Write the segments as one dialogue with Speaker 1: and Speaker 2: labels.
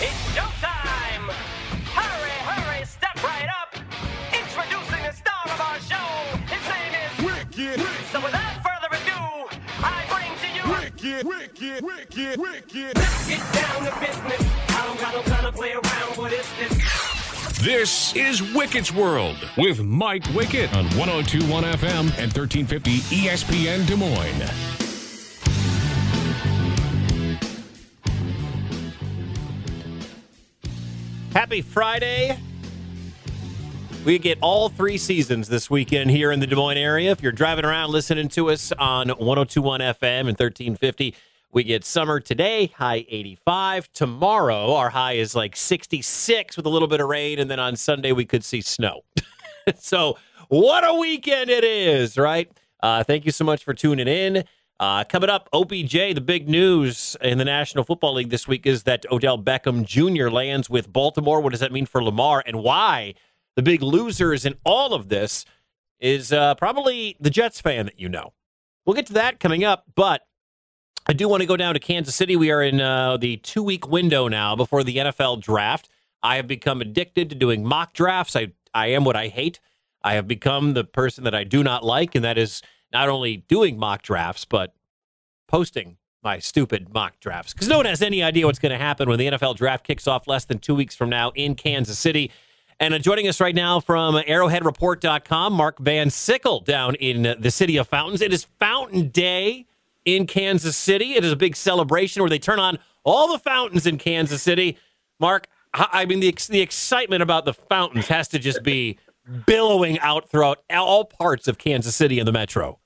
Speaker 1: It's showtime! Hurry, hurry, step right up! Introducing the star of our show! His name is
Speaker 2: Wicked,
Speaker 1: So without further ado, I bring to you
Speaker 2: wicked, wicked, wicked, wicked.
Speaker 1: Get down to business! I don't got no time to play around, what is this?
Speaker 3: This is Wicket's World with Mike Wicket on 1021 FM and 1350 ESPN Des Moines.
Speaker 4: Happy Friday. We get all three seasons this weekend here in the Des Moines area. If you're driving around listening to us on 1021 FM and 1350, we get summer today, high 85. Tomorrow, our high is like 66 with a little bit of rain. And then on Sunday, we could see snow. so, what a weekend it is, right? Uh, thank you so much for tuning in. Uh, coming up, OBJ, the big news in the National Football League this week is that Odell Beckham Jr. lands with Baltimore. What does that mean for Lamar and why the big losers in all of this is uh, probably the Jets fan that you know. We'll get to that coming up, but I do want to go down to Kansas City. We are in uh, the two week window now before the NFL draft. I have become addicted to doing mock drafts. I, I am what I hate. I have become the person that I do not like, and that is not only doing mock drafts, but posting my stupid mock drafts. Because no one has any idea what's going to happen when the NFL draft kicks off less than two weeks from now in Kansas City. And uh, joining us right now from arrowheadreport.com, Mark Van Sickle down in the city of fountains. It is Fountain Day in Kansas City. It is a big celebration where they turn on all the fountains in Kansas City. Mark, I I mean, the, the excitement about the fountains has to just be billowing out throughout all parts of Kansas City and the metro.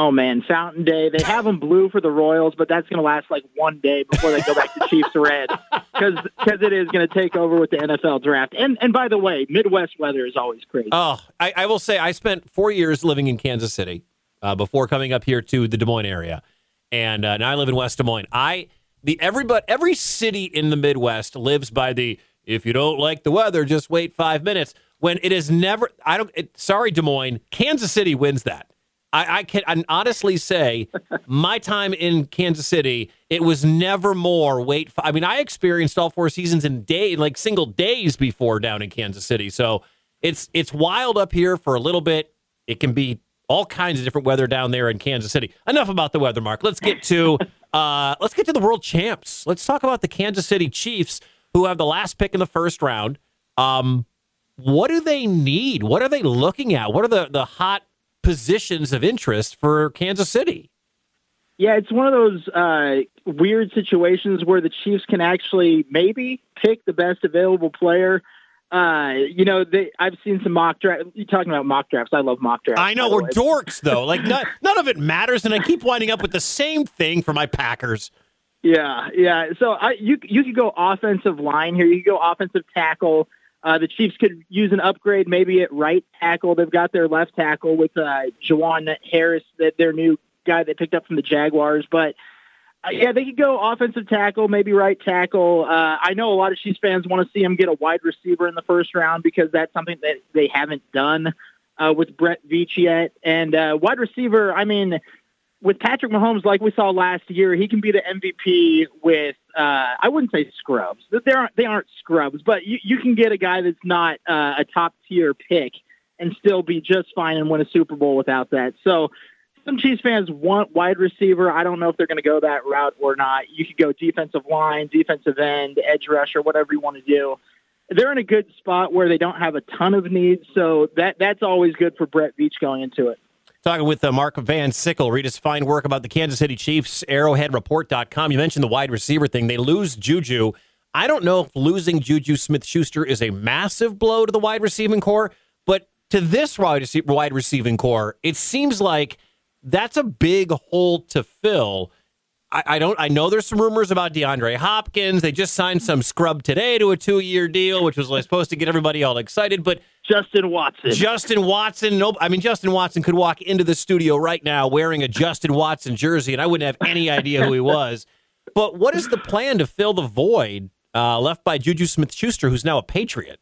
Speaker 5: Oh man, Fountain Day. They have them blue for the Royals, but that's going to last like one day before they go back to Chiefs red because it is going to take over with the NFL draft. And and by the way, Midwest weather is always crazy.
Speaker 4: Oh, I, I will say I spent four years living in Kansas City uh, before coming up here to the Des Moines area, and uh, now I live in West Des Moines. I the everybody every city in the Midwest lives by the if you don't like the weather, just wait five minutes. When it is never, I don't. It, sorry, Des Moines, Kansas City wins that. I, I can I honestly say, my time in Kansas City, it was never more wait. I mean, I experienced all four seasons in day, like single days before down in Kansas City. So it's it's wild up here for a little bit. It can be all kinds of different weather down there in Kansas City. Enough about the weather, Mark. Let's get to uh, let's get to the world champs. Let's talk about the Kansas City Chiefs, who have the last pick in the first round. Um, what do they need? What are they looking at? What are the the hot positions of interest for Kansas City?
Speaker 5: Yeah, it's one of those uh, weird situations where the Chiefs can actually maybe pick the best available player. Uh, you know, they, I've seen some mock drafts. You're talking about mock drafts. I love mock drafts.
Speaker 4: I know we're dorks though. Like none, none of it matters, and I keep winding up with the same thing for my Packers.
Speaker 5: Yeah, yeah. So I, you you could go offensive line here. You could go offensive tackle. Uh, the Chiefs could use an upgrade, maybe at right tackle. They've got their left tackle with uh, Jawan Harris, that their new guy they picked up from the Jaguars. But uh, yeah, they could go offensive tackle, maybe right tackle. Uh, I know a lot of Chiefs fans want to see them get a wide receiver in the first round because that's something that they haven't done uh, with Brett Veach yet. And uh, wide receiver, I mean, with Patrick Mahomes, like we saw last year, he can be the MVP with uh, I wouldn't say scrubs. They aren't they aren't scrubs, but you, you can get a guy that's not uh, a top tier pick and still be just fine and win a Super Bowl without that. So some Chiefs fans want wide receiver. I don't know if they're going to go that route or not. You could go defensive line, defensive end, edge rusher, whatever you want to do. They're in a good spot where they don't have a ton of needs, so that that's always good for Brett Veach going into it.
Speaker 4: Talking with uh, Mark Van Sickle, read his fine work about the Kansas City Chiefs, arrowheadreport.com. You mentioned the wide receiver thing. They lose Juju. I don't know if losing Juju Smith Schuster is a massive blow to the wide receiving corps, but to this wide wide receiving corps, it seems like that's a big hole to fill. I, I don't. I know there's some rumors about DeAndre Hopkins. They just signed some scrub today to a two year deal, which was like, supposed to get everybody all excited. But
Speaker 5: Justin Watson.
Speaker 4: Justin Watson. Nope. I mean, Justin Watson could walk into the studio right now wearing a Justin Watson jersey, and I wouldn't have any idea who he was. But what is the plan to fill the void uh, left by Juju Smith Schuster, who's now a Patriot?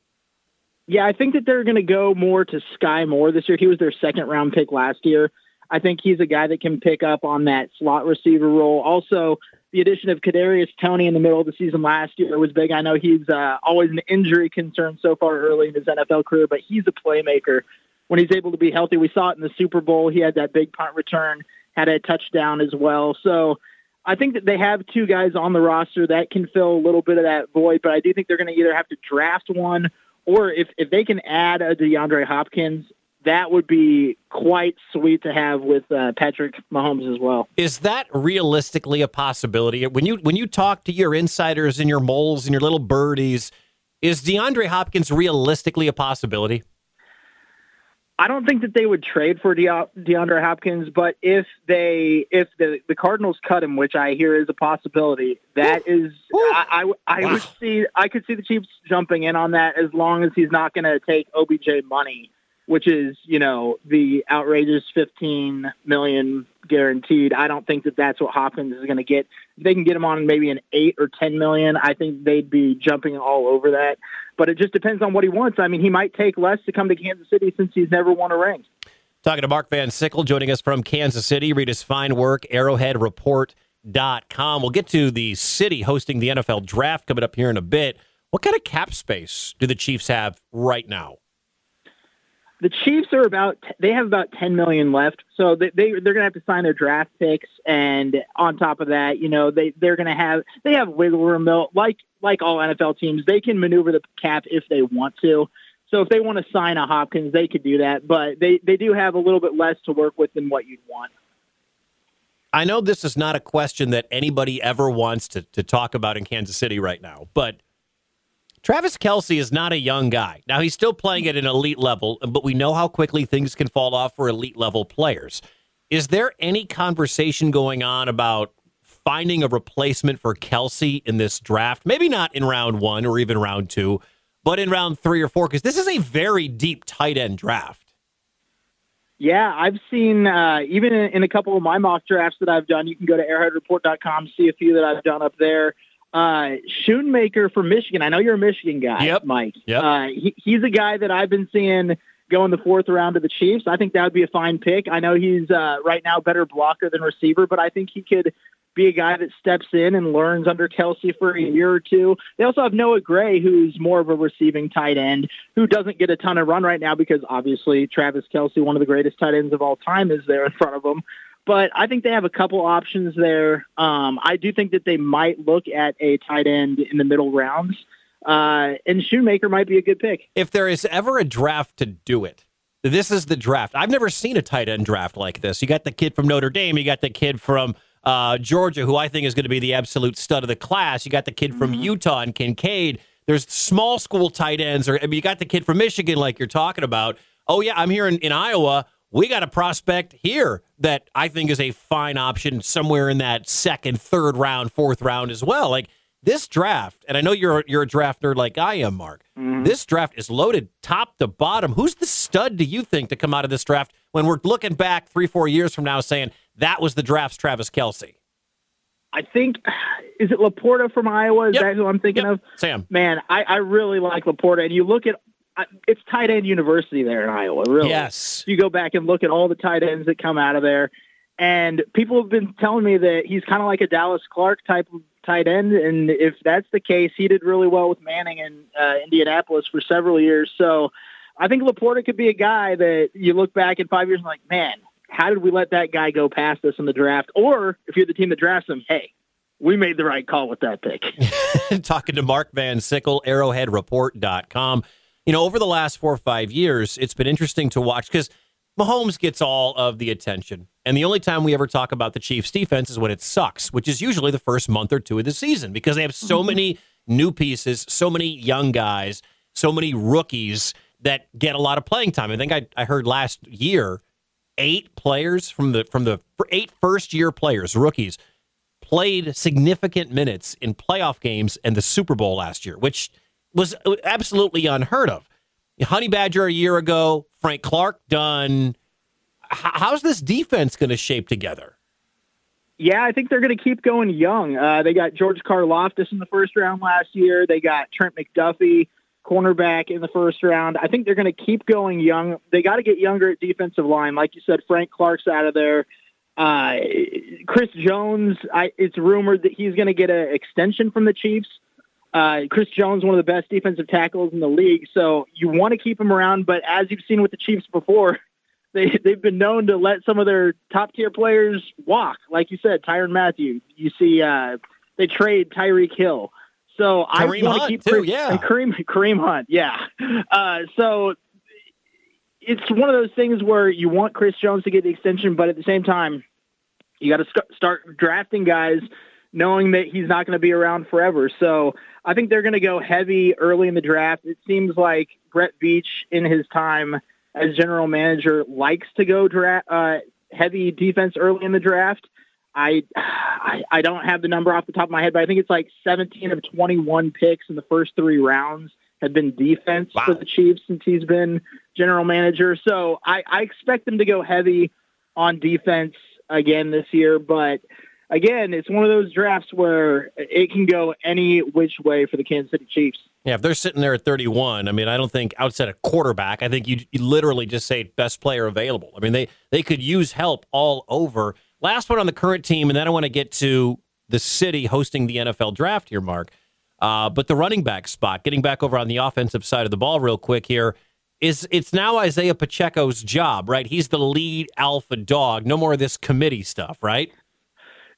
Speaker 5: Yeah, I think that they're going to go more to Sky Moore this year. He was their second round pick last year. I think he's a guy that can pick up on that slot receiver role. Also, the addition of Kadarius Toney in the middle of the season last year was big. I know he's uh, always an injury concern so far early in his NFL career, but he's a playmaker when he's able to be healthy. We saw it in the Super Bowl. He had that big punt return, had a touchdown as well. So I think that they have two guys on the roster that can fill a little bit of that void, but I do think they're going to either have to draft one or if, if they can add a DeAndre Hopkins, that would be quite sweet to have with uh, Patrick Mahomes as well.
Speaker 4: Is that realistically a possibility? When you when you talk to your insiders and your moles and your little birdies, is DeAndre Hopkins realistically a possibility?
Speaker 5: I don't think that they would trade for De- DeAndre Hopkins, but if they if the, the Cardinals cut him, which I hear is a possibility, that is I I, I
Speaker 4: Wow.
Speaker 5: would see I could see the Chiefs jumping in on that as long as he's not going to take OBJ money, which is you know the outrageous fifteen million guaranteed. I don't think that that's what Hopkins is going to get. If they can get him on maybe an eight or ten million, I think they'd be jumping all over that. But it just depends on what he wants. I mean, he might take less to come to Kansas City since he's never won a ring.
Speaker 4: Talking to Mark Van Sickle, joining us from Kansas City. Read his fine work, arrowheadreport.com. We'll get to the city hosting the NFL draft coming up here in a bit. What kind of cap space do the Chiefs have right now?
Speaker 5: The Chiefs are about they have about 10 million left, so they, they they're going to have to sign their draft picks, and on top of that, you know they they're going to have they have wiggle room like like all NFL teams, they can maneuver the cap if they want to. So if they want to sign a Hopkins, they could do that, but they they do have a little bit less to work with than what you'd want.
Speaker 4: I know this is not a question that anybody ever wants to, to talk about in Kansas City right now, but Travis Kelce is not a young guy. Now, he's still playing at an elite level, but we know how quickly things can fall off for elite level players. Is there any conversation going on about finding a replacement for Kelce in this draft? Maybe not in round one or even round two, but in round three or four, because this is a very deep tight end draft.
Speaker 5: Yeah, I've seen uh, even in, in a couple of my mock drafts that I've done. You can go to arrowheadreport.com, see a few that I've done up there. Uh, Schoonmaker from Michigan. I know you're a Michigan guy,
Speaker 4: Yep.
Speaker 5: Mike.
Speaker 4: Yep.
Speaker 5: Uh, he, he's a guy that I've been seeing go in the fourth round of the Chiefs. I think that would be a fine pick. I know he's uh, right now better blocker than receiver, but I think he could be a guy that steps in and learns under Kelce for a year or two. They also have Noah Gray, who's more of a receiving tight end, who doesn't get a ton of run right now because obviously Travis Kelce, one of the greatest tight ends of all time, is there in front of him. But I think they have a couple options there. Um, I do think that they might look at a tight end in the middle rounds. Uh, and Shoemaker might be a good pick.
Speaker 4: if there is ever a draft to do it, this is the draft. I've never seen a tight end draft like this. You got the kid from Notre Dame, you got the kid from uh, Georgia, who I think is going to be the absolute stud of the class. You got the kid from Utah and Kincaid. There's small school tight ends, or I mean, you got the kid from Michigan, like you're talking about. Oh yeah, I'm here in, in Iowa. We got a prospect here that I think is a fine option somewhere in that second, third round, fourth round as well. Like this draft, and I know you're you're a draft nerd like I am, Mark. Mm-hmm. This draft is loaded top to bottom. Who's the stud do you think to come out of this draft when we're looking back three, four years from now saying that was the draft's Travis Kelce?
Speaker 5: I think is it Laporta from Iowa? Is
Speaker 4: Yep.
Speaker 5: that who I'm thinking
Speaker 4: Yep.
Speaker 5: of?
Speaker 4: Sam.
Speaker 5: Man, I, I really like Laporta. And you look at it's tight end university there in Iowa. Really,
Speaker 4: Yes.
Speaker 5: You go back and look at all the tight ends that come out of there, and people have been telling me that he's kind of like a Dallas Clark type of tight end. And if that's the case, he did really well with Manning in uh, Indianapolis for several years. So I think Laporta could be a guy that you look back in five years and like, man, how did we let that guy go past us in the draft? Or if you're the team that drafts him, hey, we made the right call with that pick.
Speaker 4: talking to Mark Van Sickle, arrowheadreport.com. You know, over the last four or five years, it's been interesting to watch because Mahomes gets all of the attention. And the only time we ever talk about the Chiefs defense is when it sucks, which is usually the first month or two of the season because they have so mm-hmm. many new pieces, so many young guys, so many rookies that get a lot of playing time. I think I, I heard last year eight players from the from the eight first year players, rookies, played significant minutes in playoff games and the Super Bowl last year, which was absolutely unheard of. Honey Badger a year ago, Frank Clark done. How's this defense going to shape together?
Speaker 5: Yeah, I think they're going to keep going young. Uh, they got George Karlaftis in the first round last year. They got Trent McDuffie, cornerback, in the first round. I think they're going to keep going young. They got to get younger at defensive line. Like you said, Frank Clark's out of there. Uh, Chris Jones, I, it's rumored that he's going to get an extension from the Chiefs. Uh, Chris Jones, one of the best defensive tackles in the league, so you want to keep him around. But as you've seen with the Chiefs before, they they've been known to let some of their top tier players walk. Like you said, Tyrann Mathieu. You see, uh, they trade Tyreek Hill. So I want to keep
Speaker 4: too,
Speaker 5: Chris-
Speaker 4: yeah.
Speaker 5: and Kareem Kareem Hunt, yeah. Uh, so it's one of those things where you want Chris Jones to get the extension, but at the same time, you got to sc- start drafting guys knowing that he's not going to be around forever. So I think they're going to go heavy early in the draft. It seems like Brett Veach, in his time as general manager, likes to go draft uh, heavy defense early in the draft. I, I I don't have the number off the top of my head, but I think it's like 17 of 21 picks in the first three rounds have been defense
Speaker 4: Wow.
Speaker 5: for the Chiefs since he's been general manager. So I, I expect them to go heavy on defense again this year. But again, it's one of those drafts where it can go any which way for the Kansas City Chiefs.
Speaker 4: Yeah, if they're sitting there at 31, I mean, I don't think outside of quarterback, I think you, literally just say best player available. I mean, they they could use help all over. Last one on the current team, and then I want to get to the city hosting the NFL draft here, Mark. Uh, but the running back spot, getting back over on the offensive side of the ball real quick here, is it's now Isaiah Pacheco's job, right? He's the lead alpha dog. No more of this committee stuff, right?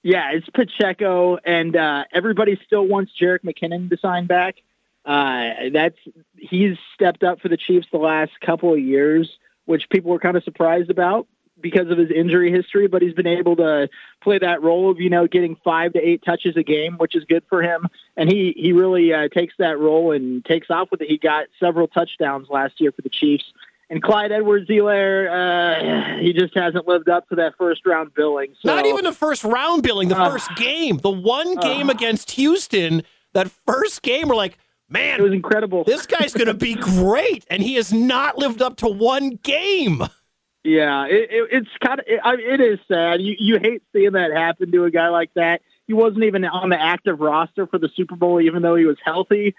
Speaker 5: Yeah, it's Pacheco, and uh, everybody still wants Jerick McKinnon to sign back. Uh, that's he's stepped up for the Chiefs the last couple of years, which people were kind of surprised about because of his injury history. But he's been able to play that role of you know getting five to eight touches a game, which is good for him. And he he really uh, takes that role and takes off with it. He got several touchdowns last year for the Chiefs. And Clyde Edwards-Helaire, uh, he just hasn't lived up to that first round billing. So,
Speaker 4: Not even the first round billing, the
Speaker 5: Uh,
Speaker 4: first game. The one game against Houston, that first game, we're like, man,
Speaker 5: it was incredible.
Speaker 4: this guy's going to be great. And he has not lived up to one game.
Speaker 5: Yeah, it, it, it's kind of it, I, it is sad. You you hate seeing that happen to a guy like that. He wasn't even on the active roster for the Super Bowl, even though he was healthy.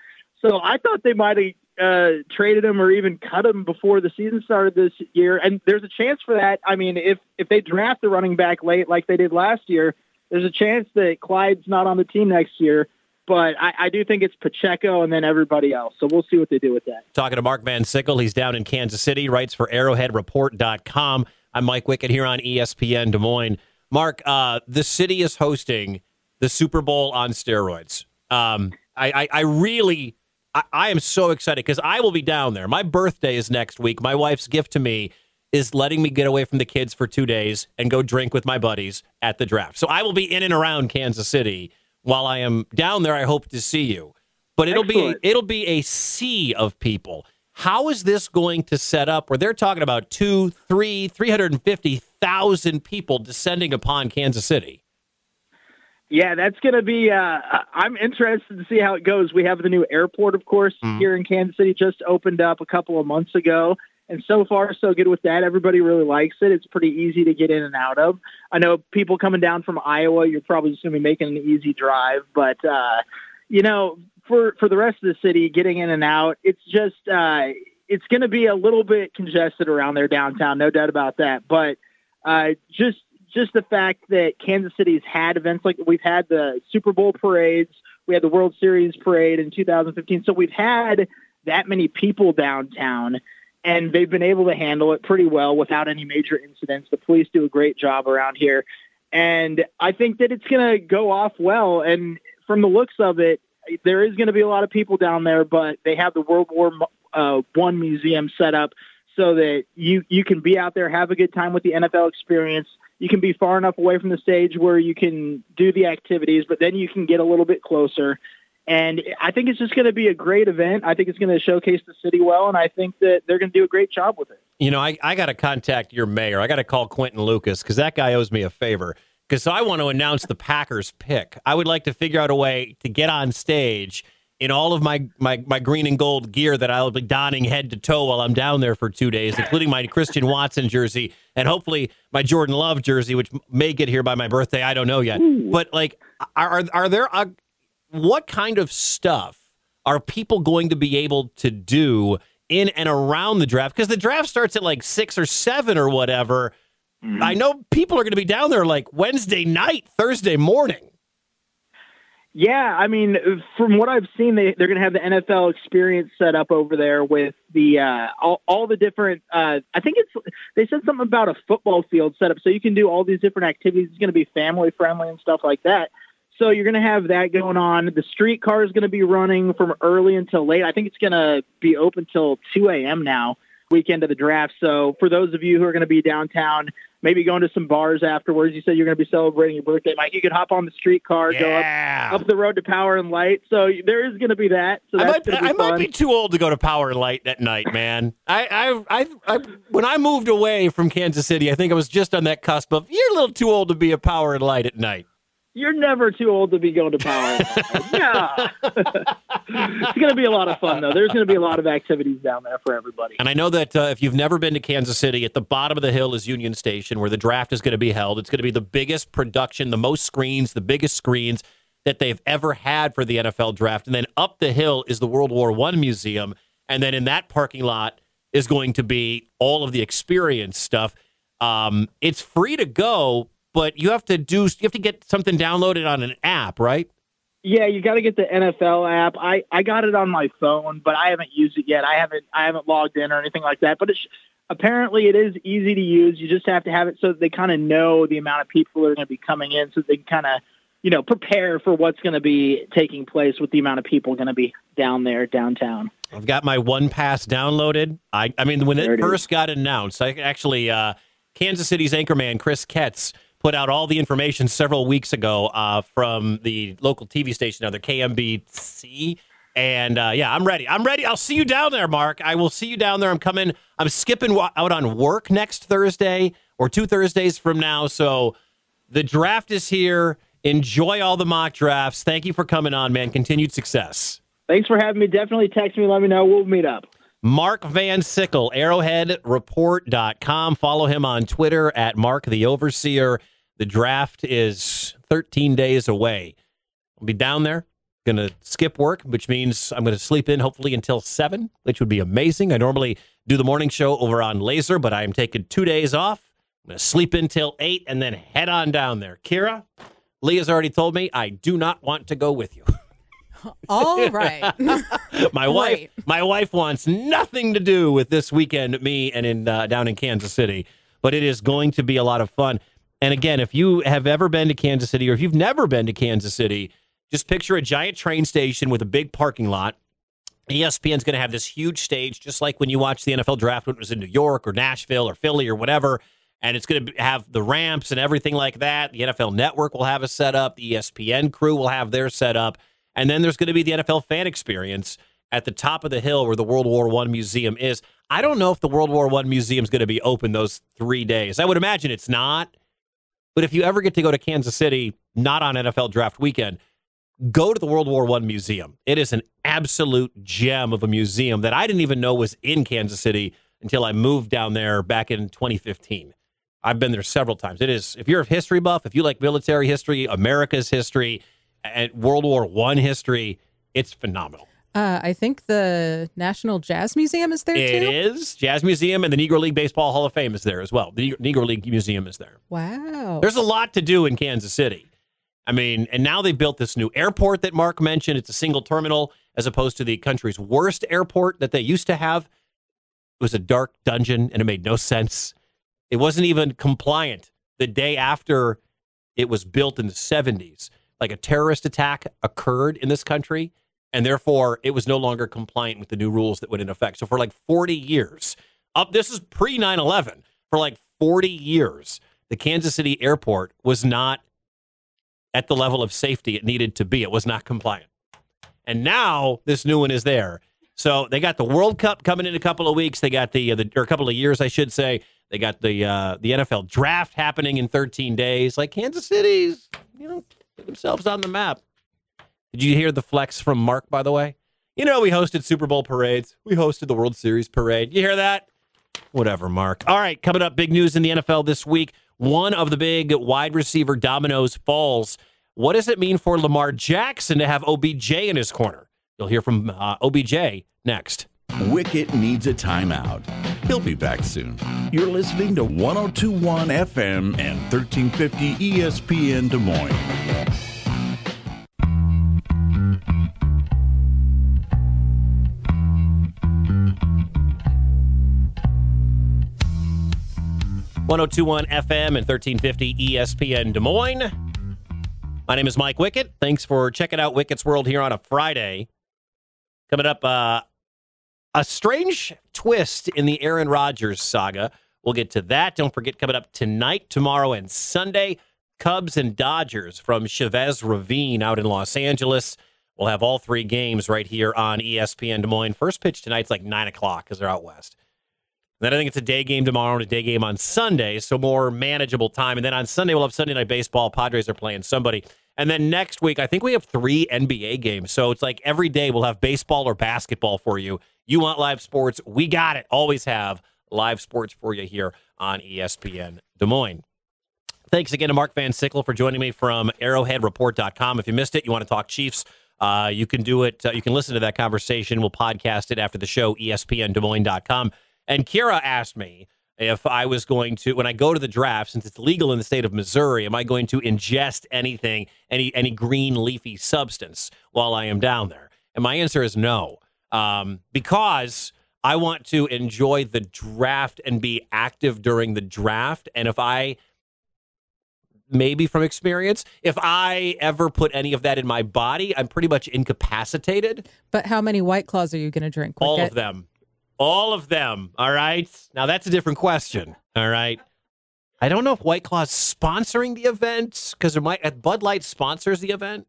Speaker 5: So I thought they might have uh, traded him or even cut him before the season started this year. And there's a chance for that. I mean, if if they draft the running back late like they did last year, there's a chance that Clyde's not on the team next year. But I, I do think it's Pacheco and then everybody else. So we'll see what they do with that.
Speaker 4: Talking to Mark Van Sickle. He's down in Kansas City, writes for arrowheadreport.com. I'm Mike Wickett here on ESPN Des Moines. Mark, uh, the city is hosting the Super Bowl on steroids. Um, I, I, I really, I, I am so excited because I will be down there. My birthday is next week. My wife's gift to me is letting me get away from the kids for two days and go drink with my buddies at the draft. So I will be in and around Kansas City while I am down there. I hope to see you, but it'll be it'll be a sea of people. How is this going to set up where they're talking about two, three, 350,000 people descending upon Kansas City?
Speaker 5: Yeah, that's going to be. Uh, I'm interested to see how it goes. We have the new airport, of course, here in Kansas City, just opened up a couple of months ago. And so far, so good with that. Everybody really likes it. It's pretty easy to get in and out of. I know people coming down from Iowa, you're probably just going to be making an easy drive. But, uh, you know, for, for the rest of the city, getting in and out, it's just, uh, it's going to be a little bit congested around there downtown, no doubt about that. But uh, just just the fact that Kansas City's had events like we've had the Super Bowl parades, we had the World Series parade in 2015, so we've had that many people downtown, and they've been able to handle it pretty well without any major incidents. The police do a great job around here, and I think that it's going to go off well. And from the looks of it, there is going to be a lot of people down there, but they have the World War uh, One museum set up so that you you can be out there, have a good time with the NFL experience. You can be far enough away from the stage where you can do the activities, but then you can get a little bit closer. And I think it's just going to be a great event. I think it's going to showcase the city well, and I think that they're going to do a great job with it.
Speaker 4: You know, I, I got to contact your mayor. I got to call Quinton Lucas because that guy owes me a favor. Because I want to announce the Packers pick. I would like to figure out a way to get on stage in all of my, my, my green and gold gear that I'll be donning head to toe while I'm down there for two days, including my Christian Watson jersey and hopefully my Jordan Love jersey, which may get here by my birthday. I don't know yet. But like, are are, are there uh what kind of stuff are people going to be able to do in and around the draft? Because the draft starts at like six or seven or whatever. I know people are going to be down there like Wednesday night, Thursday morning.
Speaker 5: Yeah, I mean, from what I've seen, they they're going to have the NFL experience set up over there with the uh, all all the different. Uh, I think it's they said something about a football field set up, so you can do all these different activities. It's going to be family friendly and stuff like that. So you're going to have that going on. The street car is going to be running from early until late. I think it's going to be open till 2 a.m. now, weekend of the draft. So for those of you who are going to be downtown, maybe going to some bars afterwards. You said you're going to be celebrating your birthday, Mike. You could hop on the streetcar,
Speaker 4: Yeah.
Speaker 5: go up up the road to Power and Light. So there is going to be that. So
Speaker 4: I might,
Speaker 5: be
Speaker 4: I might be too old to go to Power and Light at night, man. I, I, I, I, when I moved away from Kansas City, I think I was just on that cusp of you're a little too old to be a Power and Light at night.
Speaker 5: You're never too old to be going to Power. yeah, it's going to be a lot of fun though. There's going to be a lot of activities down there for everybody.
Speaker 4: And I know that uh, if you've never been to Kansas City, at the bottom of the hill is Union Station, where the draft is going to be held. It's going to be the biggest production, the most screens, the biggest screens that they've ever had for the NFL draft. And then up the hill is the World War One Museum, and then in that parking lot is going to be all of the experience stuff. Um, it's free to go, but you have to do you have to get something downloaded on an app, right?
Speaker 5: Yeah, you got to get the NFL app. I I got it on my phone, but I haven't used it yet. I haven't I haven't logged in or anything like that. But it's apparently it is easy to use. You just have to have it so that they kind of know the amount of people that are going to be coming in, so they can kind of you know prepare for what's going to be taking place with the amount of people going to be down there downtown.
Speaker 4: I've got my one pass downloaded. I, I mean, when
Speaker 5: There
Speaker 4: it
Speaker 5: it
Speaker 4: first got announced, I actually, uh, Kansas City's anchorman, Chris Ketz, put out all the information several weeks ago uh, from the local TV station, now the KMBC. And uh, yeah, I'm ready. I'm ready. I'll see you down there, Mark. I will see you down there. I'm coming. I'm skipping out on work next Thursday or two Thursdays from now. So the draft is here. Enjoy all the mock drafts. Thank you for coming on, man. Continued success.
Speaker 5: Thanks for having me. Definitely text me. Let me know. We'll meet up.
Speaker 4: Mark Van Sickle, arrowheadreport.com. Follow him on Twitter at Mark the Overseer. The draft is 13 days away. I'll be down there. Going to skip work, which means I'm going to sleep in hopefully until 7, which would be amazing. I normally do the morning show over on Laser, but I am taking two days off. I'm going to sleep until 8 and then head on down there. Kira, Leah's already told me I do not want to go with you.
Speaker 6: All right.
Speaker 4: my wife my wife wants nothing to do with this weekend me and in uh, down in Kansas City but it is going to be a lot of fun. And again if you have ever been to Kansas City or if you've never been to Kansas City just picture a giant train station with a big parking lot. ESPN's going to have this huge stage just like when you watch the NFL draft when it was in New York or Nashville or Philly or whatever and it's going to have the ramps and everything like that. The NFL network will have a setup the ESPN crew will have their setup and then there's going to be the NFL fan experience at the top of the hill where the World War One museum is. I don't know if the World War One museum is going to be open those three days. I would imagine it's not. But if you ever get to go to Kansas City, not on NFL draft weekend, go to the World War One museum. It is an absolute gem of a museum that I didn't even know was in Kansas City until I moved down there back in 2015. I've been there several times. It is, if you're a history buff, if you like military history, America's history, and World War One history, it's phenomenal.
Speaker 6: Uh, I think the National Jazz Museum is there
Speaker 4: It
Speaker 6: too.
Speaker 4: is Jazz Museum and the Negro League Baseball Hall of Fame is there as well. The Negro League Museum is there.
Speaker 6: Wow.
Speaker 4: There's a lot to do in Kansas City. I mean, and now they built this new airport that Mark mentioned. It's a single terminal as opposed to the country's worst airport that they used to have. It was a dark dungeon and it made no sense. It wasn't even compliant the day after it was built in the 70s. Like a terrorist attack occurred in this country, and therefore it was no longer compliant with the new rules that went into effect. So for like 40 years, up this is pre 9 11, for like 40 years, the Kansas City airport was not at the level of safety it needed to be. It was not compliant. And now this new one is there. So they got the World Cup coming in a couple of weeks. They got the, uh, the or a couple of years, I should say. They got the uh, the NFL draft happening in 13 days. Like Kansas City's, you know, put themselves on the map. Did you hear the flex from Mark? By the way, you know we hosted Super Bowl parades. We hosted the World Series parade. You hear that? Whatever, Mark. All right, coming up, big news in the NFL this week. One of the big wide receiver dominoes falls. What does it mean for Lamar Jackson to have OBJ in his corner? You'll hear from uh, OBJ next.
Speaker 7: Wicket needs a timeout. He'll be back soon. You're listening to 1021 FM and 1350 ESPN Des Moines.
Speaker 4: One zero two one FM and thirteen fifty ESPN Des Moines. My name is Mike Wickett. Thanks for checking out Wickett's World here on a Friday. Coming up, uh, a strange twist in the Aaron Rodgers saga. We'll get to that. Don't forget, coming up tonight, tomorrow, and Sunday, Cubs and Dodgers from Chavez Ravine out in Los Angeles. We'll have all three games right here on ESPN Des Moines. First pitch tonight's like 9 o'clock because they're out west. Then I think it's a day game tomorrow and a day game on Sunday, so more manageable time. And then on Sunday, we'll have Sunday Night Baseball. Padres are playing somebody. And then next week, I think we have three NBA games. So it's like every day we'll have baseball or basketball for you. You want live sports? We got it. Always have live sports for you here on ESPN Des Moines. Thanks again to Mark Van Sickle for joining me from arrowheadreport.com. If you missed it, you want to talk Chiefs, uh, you can do it. Uh, you can listen to that conversation. We'll podcast it after the show, E espndesmoines.com. And Kira asked me if I was going to, when I go to the draft, since it's legal in the state of Missouri, am I going to ingest anything, any any green leafy substance while I am down there? And my answer is no, um, because I want to enjoy the draft and be active during the draft. And if I maybe from experience. If I ever put any of that in my body, I'm pretty much incapacitated.
Speaker 6: But how many White Claws are you going to drink?
Speaker 4: All of them. All of them. All right. Now that's a different question. All right. I don't know if White Claw's sponsoring the event because there might Bud Light sponsors the event.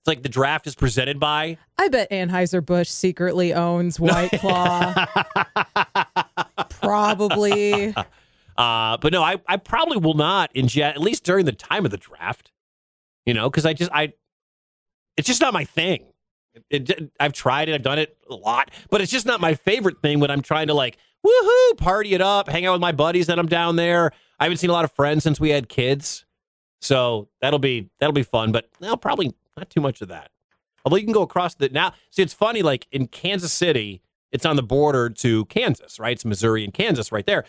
Speaker 4: It's like the draft is presented by.
Speaker 6: I bet Anheuser-Busch secretly owns White Claw. Probably.
Speaker 4: Uh, but no, I, I probably will not ingest at least during the time of the draft. You know, because I just I, it's just not my thing. It, I've tried it, I've done it a lot, but it's just not my favorite thing when I'm trying to like woohoo party it up, hang out with my buddies that I'm down there. I haven't seen a lot of friends since we had kids, so that'll be that'll be fun. But no, probably not too much of that. Although you can go across the now. See, it's funny. Like in Kansas City, it's on the border to Kansas, right? It's Missouri and Kansas right there.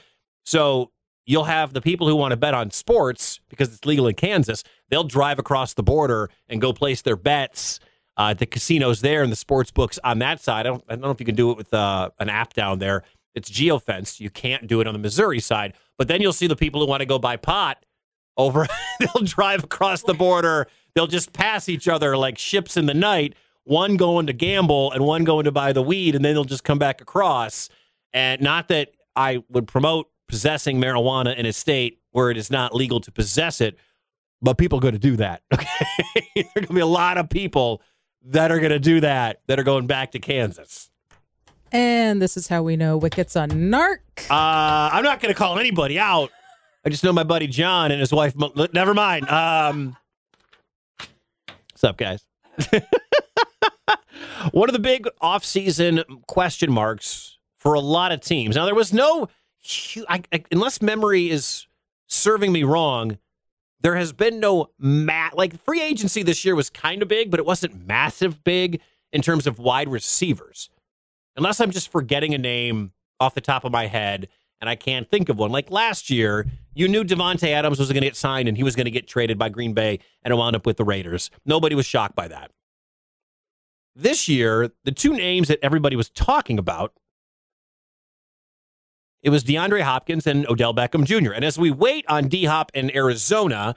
Speaker 4: So you'll have the people who want to bet on sports because it's legal in Kansas. They'll drive across the border and go place their bets uh, the casinos there and the sports books on that side. I don't, I don't know if you can do it with uh, an app down there. It's geofenced. You can't do it on the Missouri side. But then you'll see the people who want to go buy pot over. they'll drive across the border. They'll just pass each other like ships in the night. One going to gamble and one going to buy the weed, and then they'll just come back across. And not that I would promote possessing marijuana in a state where it is not legal to possess it, but people are going to do that. Okay, there are going to be a lot of people that are going to do that that are going back to Kansas.
Speaker 6: And this is how we know Wicket's a narc.
Speaker 4: Uh, I'm not going to call anybody out. I just know my buddy John and his wife. Never mind. Um, what's up, guys? One of the big offseason question marks for a lot of teams. Now, there was no, I, I, unless memory is serving me wrong, there has been no mat like free agency this year was kind of big, but it wasn't massive big in terms of wide receivers. Unless I'm just forgetting a name off the top of my head and I can't think of one. Like last year, you knew Davante Adams was going to get signed and he was going to get traded by Green Bay and it wound up with the Raiders. Nobody was shocked by that. This year, the two names that everybody was talking about it was DeAndre Hopkins and Odell Beckham Jr. And as we wait on D Hop in Arizona,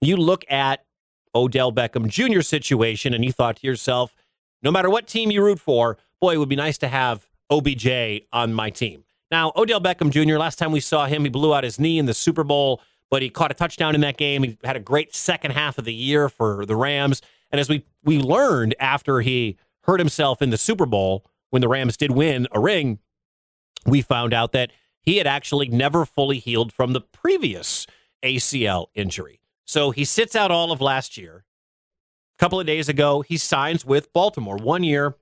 Speaker 4: you look at Odell Beckham Jr. situation and you thought to yourself, no matter what team you root for, boy, it would be nice to have OBJ on my team. Now, Odell Beckham Jr., last time we saw him, he blew out his knee in the Super Bowl, but he caught a touchdown in that game. He had a great second half of the year for the Rams. And as we, we learned after he hurt himself in the Super Bowl, when the Rams did win a ring, we found out that he had actually never fully healed from the previous ACL injury. So he sits out all of last year. A couple of days ago, he signs with Baltimore. One year,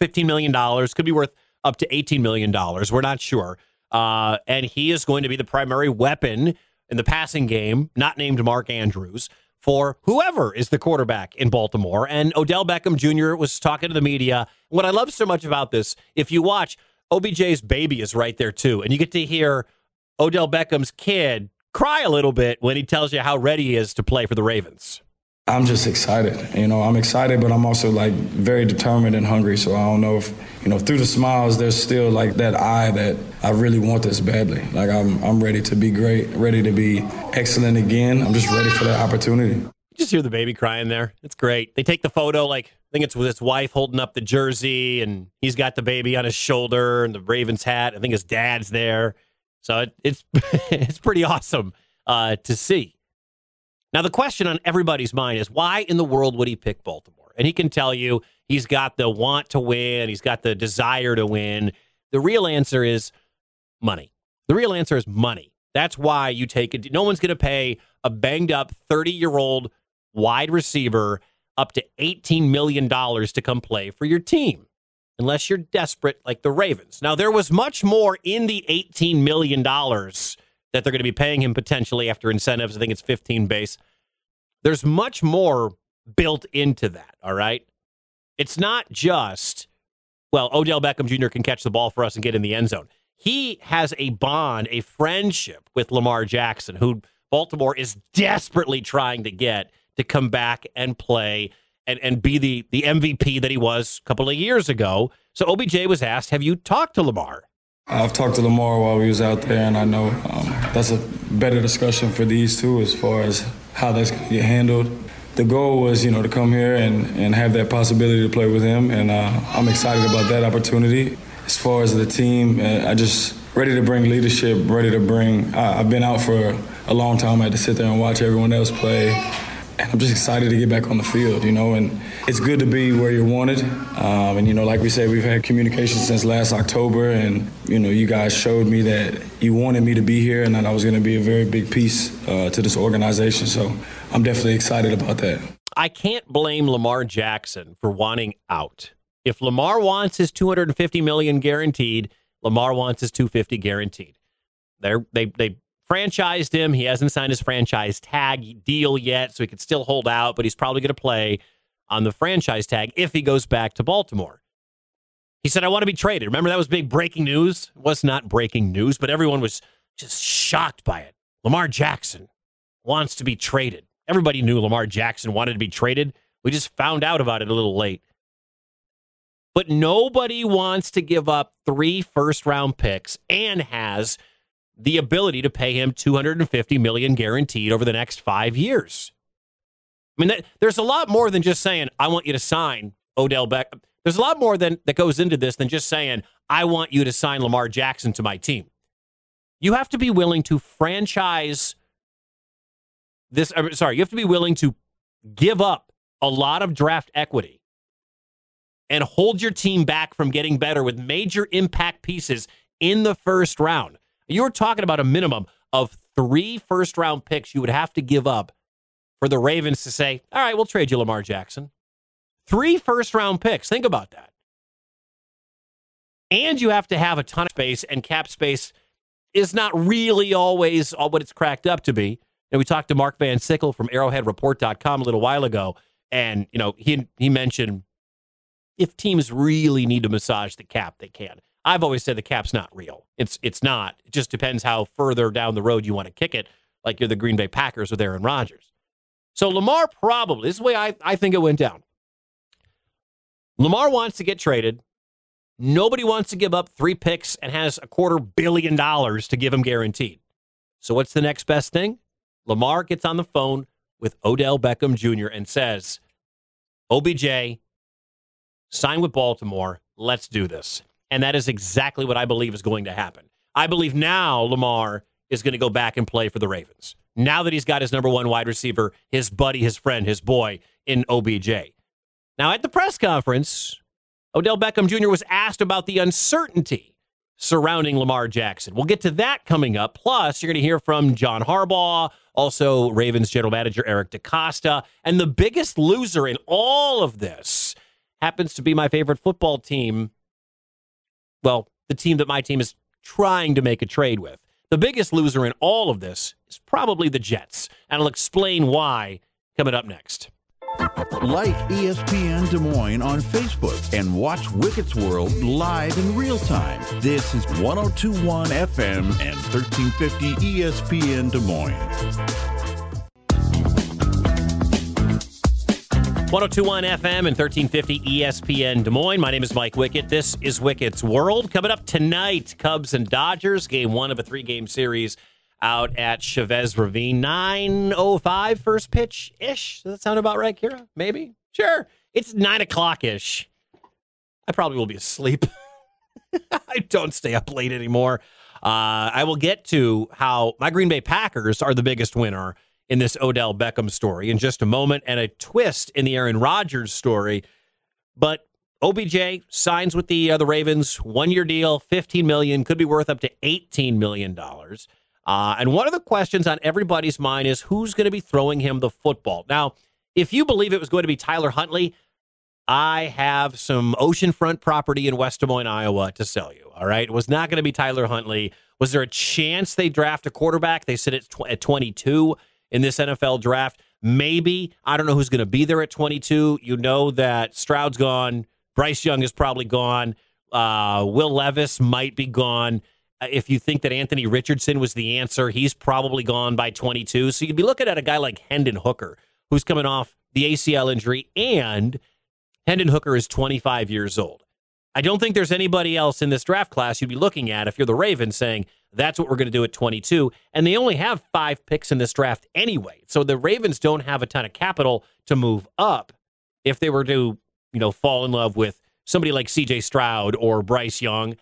Speaker 4: $15 million, could be worth up to $18 million. We're not sure. Uh, and he is going to be the primary weapon in the passing game, not named Mark Andrews, for whoever is the quarterback in Baltimore. And Odell Beckham Jr. was talking to the media. What I love so much about this, if you watch, OBJ's baby is right there too, and you get to hear Odell Beckham's kid cry a little bit when he tells you how ready he is to play for the Ravens.
Speaker 8: I'm just excited. You know, I'm excited, but I'm also like very determined and hungry. So I don't know if, you know, through the smiles, there's still like that eye that I really want this badly. Like I'm, I'm ready to be great, ready to be excellent again. I'm just ready for that opportunity.
Speaker 4: You just hear the baby crying there. It's great. They take the photo, like think it's with his wife holding up the jersey, and he's got the baby on his shoulder and the Ravens hat. I think his dad's there, so it, it's it's pretty awesome uh, to see. Now, the question on everybody's mind is why in the world would he pick Baltimore? And he can tell you he's got the want to win, he's got the desire to win. The real answer is money. The real answer is money. That's why you take it. No one's going to pay a banged up 30 year old wide receiver up to $18 million to come play for your team unless you're desperate like the Ravens. Now, there was much more in the $18 million that they're going to be paying him potentially after incentives. I think it's 15 base. There's much more built into that, all right? It's not just, well, Odell Beckham Jr. can catch the ball for us and get in the end zone. He has a bond, a friendship with Lamar Jackson, who Baltimore is desperately trying to get to come back and play and, and be the, the MVP that he was a couple of years ago. So OBJ was asked, Have you talked to Lamar?
Speaker 8: I've talked to Lamar while we was out there, and I know um, that's a better discussion for these two as far as how that's going to get handled. The goal was, you know, to come here and, and have that possibility to play with him, and uh, I'm excited about that opportunity. As far as the team, uh, I just ready to bring leadership, ready to bring. I, I've been out for a long time. I had to sit there and watch everyone else play and I'm just excited to get back on the field, you know, and it's good to be where you're wanted. Um, and, you know, like we said, we've had communication since last October, and, you know, you guys showed me that you wanted me to be here and that I was going to be a very big piece uh, to this organization. So I'm definitely excited about that.
Speaker 4: I can't blame Lamar Jackson for wanting out. If Lamar wants his 250 million guaranteed, Lamar wants his 250 guaranteed. They're, they they franchised him. He hasn't signed his franchise tag deal yet, so he could still hold out, but he's probably going to play on the franchise tag if he goes back to Baltimore. He said, I want to be traded. Remember, that was big breaking news? It was not breaking news, but everyone was just shocked by it. Lamar Jackson wants to be traded. Everybody knew Lamar Jackson wanted to be traded. We just found out about it a little late. But nobody wants to give up three first round picks and has the ability to pay him 250 million guaranteed over the next 5 years. I mean that, there's a lot more than just saying I want you to sign Odell Beckham. There's a lot more than that goes into this than just saying I want you to sign Lamar Jackson to my team. You have to be willing to franchise this sorry, you have to be willing to give up a lot of draft equity and hold your team back from getting better with major impact pieces in the first round. You're talking about a minimum of three first round picks you would have to give up for the Ravens to say, all right, we'll trade you Lamar Jackson. Three first round picks. Think about that. And you have to have a ton of space, and cap space is not really always all what it's cracked up to be. And we talked to Mark Van Sickle from arrowheadreport.com a little while ago, and you know, he he mentioned if teams really need to massage the cap, they can. I've always said the cap's not real. It's it's not. It just depends how further down the road you want to kick it, like you're the Green Bay Packers with Aaron Rodgers. So Lamar probably, this is the way I, I think it went down. Lamar wants to get traded. Nobody wants to give up three picks and has a quarter billion dollars to give him guaranteed. So what's the next best thing? Lamar gets on the phone with Odell Beckham Jr. and says, OBJ, sign with Baltimore. Let's do this. And that is exactly what I believe is going to happen. I believe now Lamar is going to go back and play for the Ravens. Now that he's got his number one wide receiver, his buddy, his friend, his boy in OBJ. Now, at the press conference, Odell Beckham Jr. was asked about the uncertainty surrounding Lamar Jackson. We'll get to that coming up. Plus, you're going to hear from John Harbaugh, also Ravens general manager Eric DeCosta. And the biggest loser in all of this happens to be my favorite football team, well, the team that my team is trying to make a trade with. The biggest loser in all of this is probably the Jets, and I'll explain why coming up next.
Speaker 7: Like ESPN Des Moines on Facebook and watch Wicket's World live in real time. This is 1021 FM and 1350 ESPN Des Moines.
Speaker 4: 1021 FM and 1350 ESPN Des Moines. My name is Mike Wicket. This is Wicket's World. Coming up tonight, Cubs and Dodgers, game one of a three game series out at Chavez Ravine. 9.05 first pitch ish. Does that sound about right, Kira? Maybe? Sure. It's 9 o'clock ish. I probably will be asleep. I don't stay up late anymore. Uh, I will get to how my Green Bay Packers are the biggest winner in this Odell Beckham story in just a moment, and a twist in the Aaron Rodgers story. But OBJ signs with the uh, the Ravens, one year deal, fifteen million, could be worth up to eighteen million dollars. Uh, and one of the questions on everybody's mind is who's going to be throwing him the football. Now, if you believe it was going to be Tyler Huntley, I have some oceanfront property in West Des Moines, Iowa to sell you. All right. It was not going to be Tyler Huntley. Was there a chance they draft a quarterback? They said it's tw- at 22 in this NFL draft. Maybe. I don't know who's going to be there at 22. You know that Stroud's gone. Bryce Young is probably gone. Uh, Will Levis might be gone. Uh, If you think that Anthony Richardson was the answer, he's probably gone by 22. So you'd be looking at a guy like Hendon Hooker, who's coming off the ACL injury, and Hendon Hooker is 25 years old. I don't think there's anybody else in this draft class you'd be looking at if you're the Ravens saying that's what we're going to do at 22. And they only have five picks in this draft anyway. So the Ravens don't have a ton of capital to move up if they were to, you know, fall in love with somebody like CJ Stroud or Bryce Young.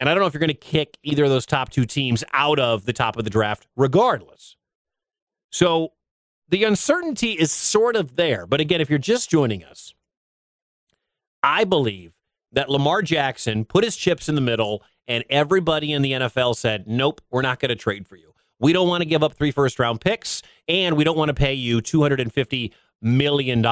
Speaker 4: And I don't know if you're going to kick either of those top two teams out of the top of the draft regardless. So the uncertainty is sort of there. But again, if you're just joining us, I believe that Lamar Jackson put his chips in the middle and everybody in the NFL said, nope, we're not going to trade for you. We don't want to give up three first round picks and we don't want to pay you $250 million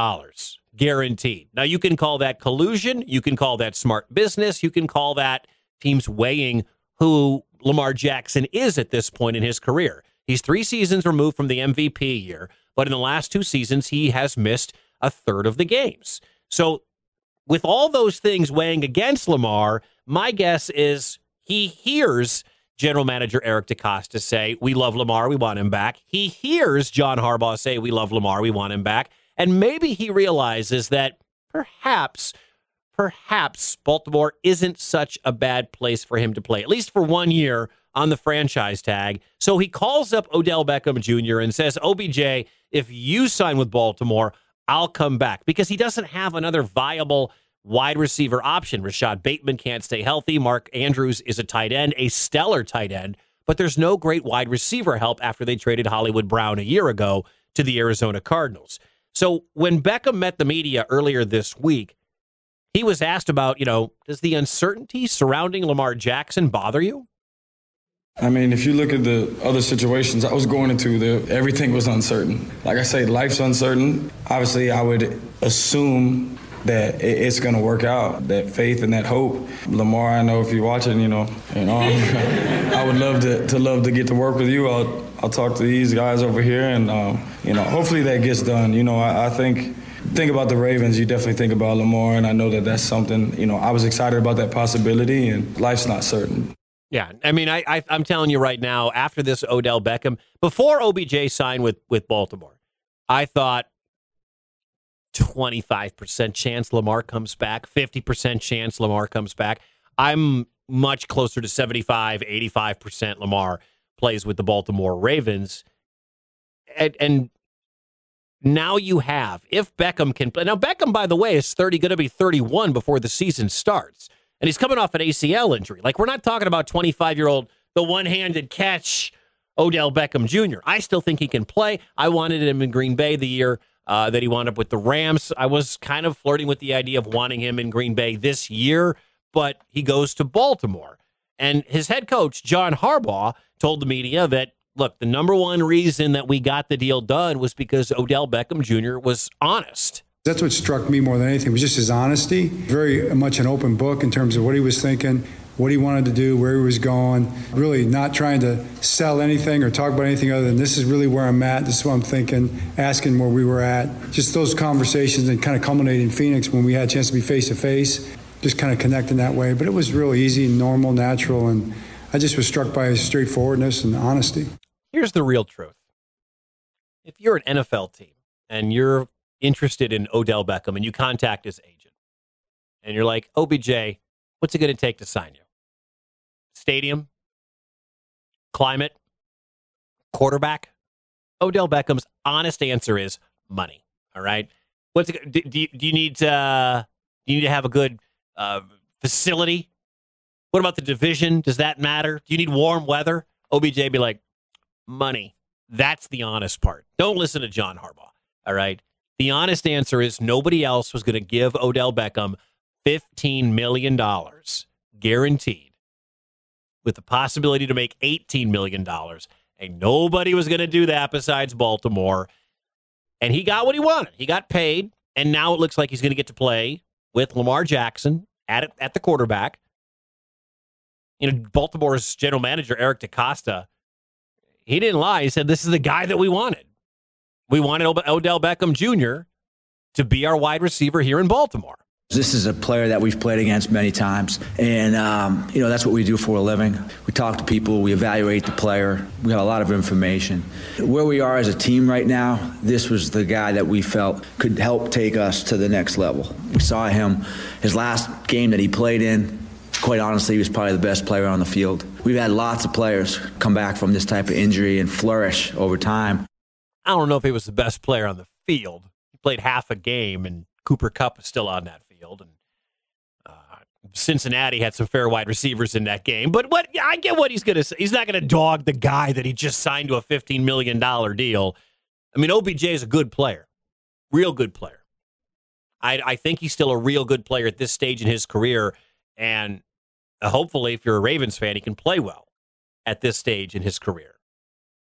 Speaker 4: guaranteed. Now, you can call that collusion. You can call that smart business. You can call that teams weighing who Lamar Jackson is at this point in his career. He's three seasons removed from the MVP year, but in the last two seasons, he has missed a third of the games. So with all those things weighing against Lamar, my guess is he hears general manager Eric DeCosta say, We love Lamar, we want him back. He hears John Harbaugh say, We love Lamar, we want him back. And maybe he realizes that perhaps, perhaps Baltimore isn't such a bad place for him to play, at least for one year on the franchise tag. So he calls up Odell Beckham Jr. and says, OBJ, if you sign with Baltimore, I'll come back because he doesn't have another viable wide receiver option. Rashad Bateman can't stay healthy. Mark Andrews is a tight end, a stellar tight end, but there's no great wide receiver help after they traded Hollywood Brown a year ago to the Arizona Cardinals. So when Beckham met the media earlier this week, he was asked about, you know, does the uncertainty surrounding Lamar Jackson bother you?
Speaker 8: I mean, if you look at the other situations I was going into, the, everything was uncertain. Like I say, life's uncertain. Obviously, I would assume that it, it's going to work out. That faith and that hope. Lamar, I know if you're watching, you know, you know, I would love to, to love to get to work with you. I'll I'll talk to these guys over here, and um, you know, hopefully that gets done. You know, I, I think think about the Ravens, you definitely think about Lamar, and I know that that's something. You know, I was excited about that possibility, and life's not certain.
Speaker 4: Yeah, I mean, I, I I'm telling you right now, after this Odell Beckham, before OBJ signed with with Baltimore, I thought 25% chance Lamar comes back, 50% chance Lamar comes back. I'm much closer to 75, 85% Lamar plays with the Baltimore Ravens. And, and now you have, if Beckham can play. Now, Beckham, by the way, is 30, going to be 31 before the season starts. And he's coming off an ACL injury. Like, we're not talking about 25 year old, the one handed catch Odell Beckham Jr. I still think he can play. I wanted him in Green Bay the year uh, that he wound up with the Rams. I was kind of flirting with the idea of wanting him in Green Bay this year, but he goes to Baltimore. And his head coach, John Harbaugh, told the media that, look, the number one reason that we got the deal done was because Odell Beckham Jr. was honest.
Speaker 9: That's what struck me more than anything was just his honesty. Very much an open book in terms of what he was thinking. what he wanted to do, where he was going. Really not trying to sell anything or talk about anything other than this is really where I'm at. This is what I'm thinking, asking where we were at. Just those conversations and kind of culminating in Phoenix when we had a chance to be face to face, just kind of connecting that way. But it was real easy, normal, natural, and I just was struck by his straightforwardness and honesty.
Speaker 4: Here's the real truth. If you're an NFL team and you're interested in Odell Beckham and you contact his agent and you're like, OBJ, what's it going to take to sign you? Stadium, climate, quarterback. Odell Beckham's honest answer is money. All right. What's it, do, do, you, do you need to, uh, do you need to have a good uh, facility? What about the division? Does that matter? Do you need warm weather? OBJ be like, money. That's the honest part. Don't listen to John Harbaugh. All right. The honest answer is nobody else was going to give Odell Beckham $15 million guaranteed with the possibility to make $18 million. And nobody was going to do that besides Baltimore. And he got what he wanted. He got paid. And now it looks like he's going to get to play with Lamar Jackson at, at the quarterback. You know, Baltimore's general manager, Eric DeCosta, he didn't lie. He said, This is the guy that we wanted. We wanted Odell Beckham Jr. to be our wide receiver here in Baltimore.
Speaker 10: This is a player that we've played against many times, and um, you know that's what we do for a living. We talk to people, we evaluate the player, we have a lot of information. Where we are as a team right now, this was the guy that we felt could help take us to the next level. We saw him his last game that he played in. Quite honestly, he was probably the best player on the field. We've had lots of players come back from this type of injury and flourish over time.
Speaker 4: I don't know if he was the best player on the field. He played half a game, and Cooper Kupp was still on that field, and uh, Cincinnati had some fair wide receivers in that game. But what I get what he's going to say. He's not going to dog the guy that he just signed to a fifteen million dollar deal. I mean, OBJ is a good player, real good player. I, I think he's still a real good player at this stage in his career, and uh, hopefully, if you're a Ravens fan, he can play well at this stage in his career.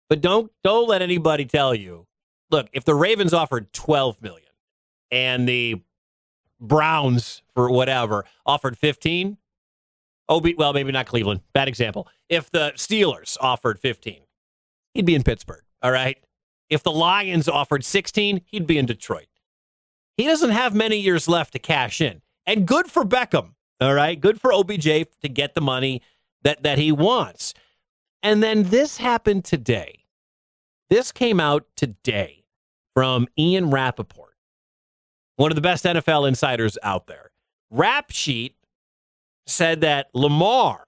Speaker 4: But don't don't let anybody tell you. Look, if the Ravens offered 12 million and the Browns for whatever offered 15, oh, well, maybe not Cleveland. Bad example. If the Steelers offered 15, he'd be in Pittsburgh. All right. If the Lions offered 16, he'd be in Detroit. He doesn't have many years left to cash in. And good for Beckham. All right. Good for OBJ to get the money that, that he wants. And then this happened today. This came out today from Ian Rapoport, one of the best NFL insiders out there. Rap Sheet said that Lamar,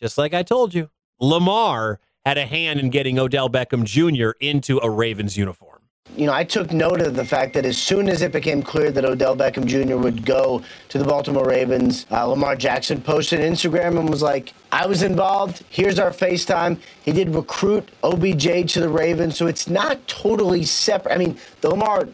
Speaker 4: just like I told you, Lamar had a hand in getting Odell Beckham Jr. into a Ravens uniform
Speaker 11: you know, I took note of the fact that as soon as it became clear that Odell Beckham Jr. would go to the Baltimore Ravens, uh, Lamar Jackson posted Instagram and was like, I was involved. Here's our FaceTime. He did recruit OBJ to the Ravens, so it's not totally separate. I mean, the Lamar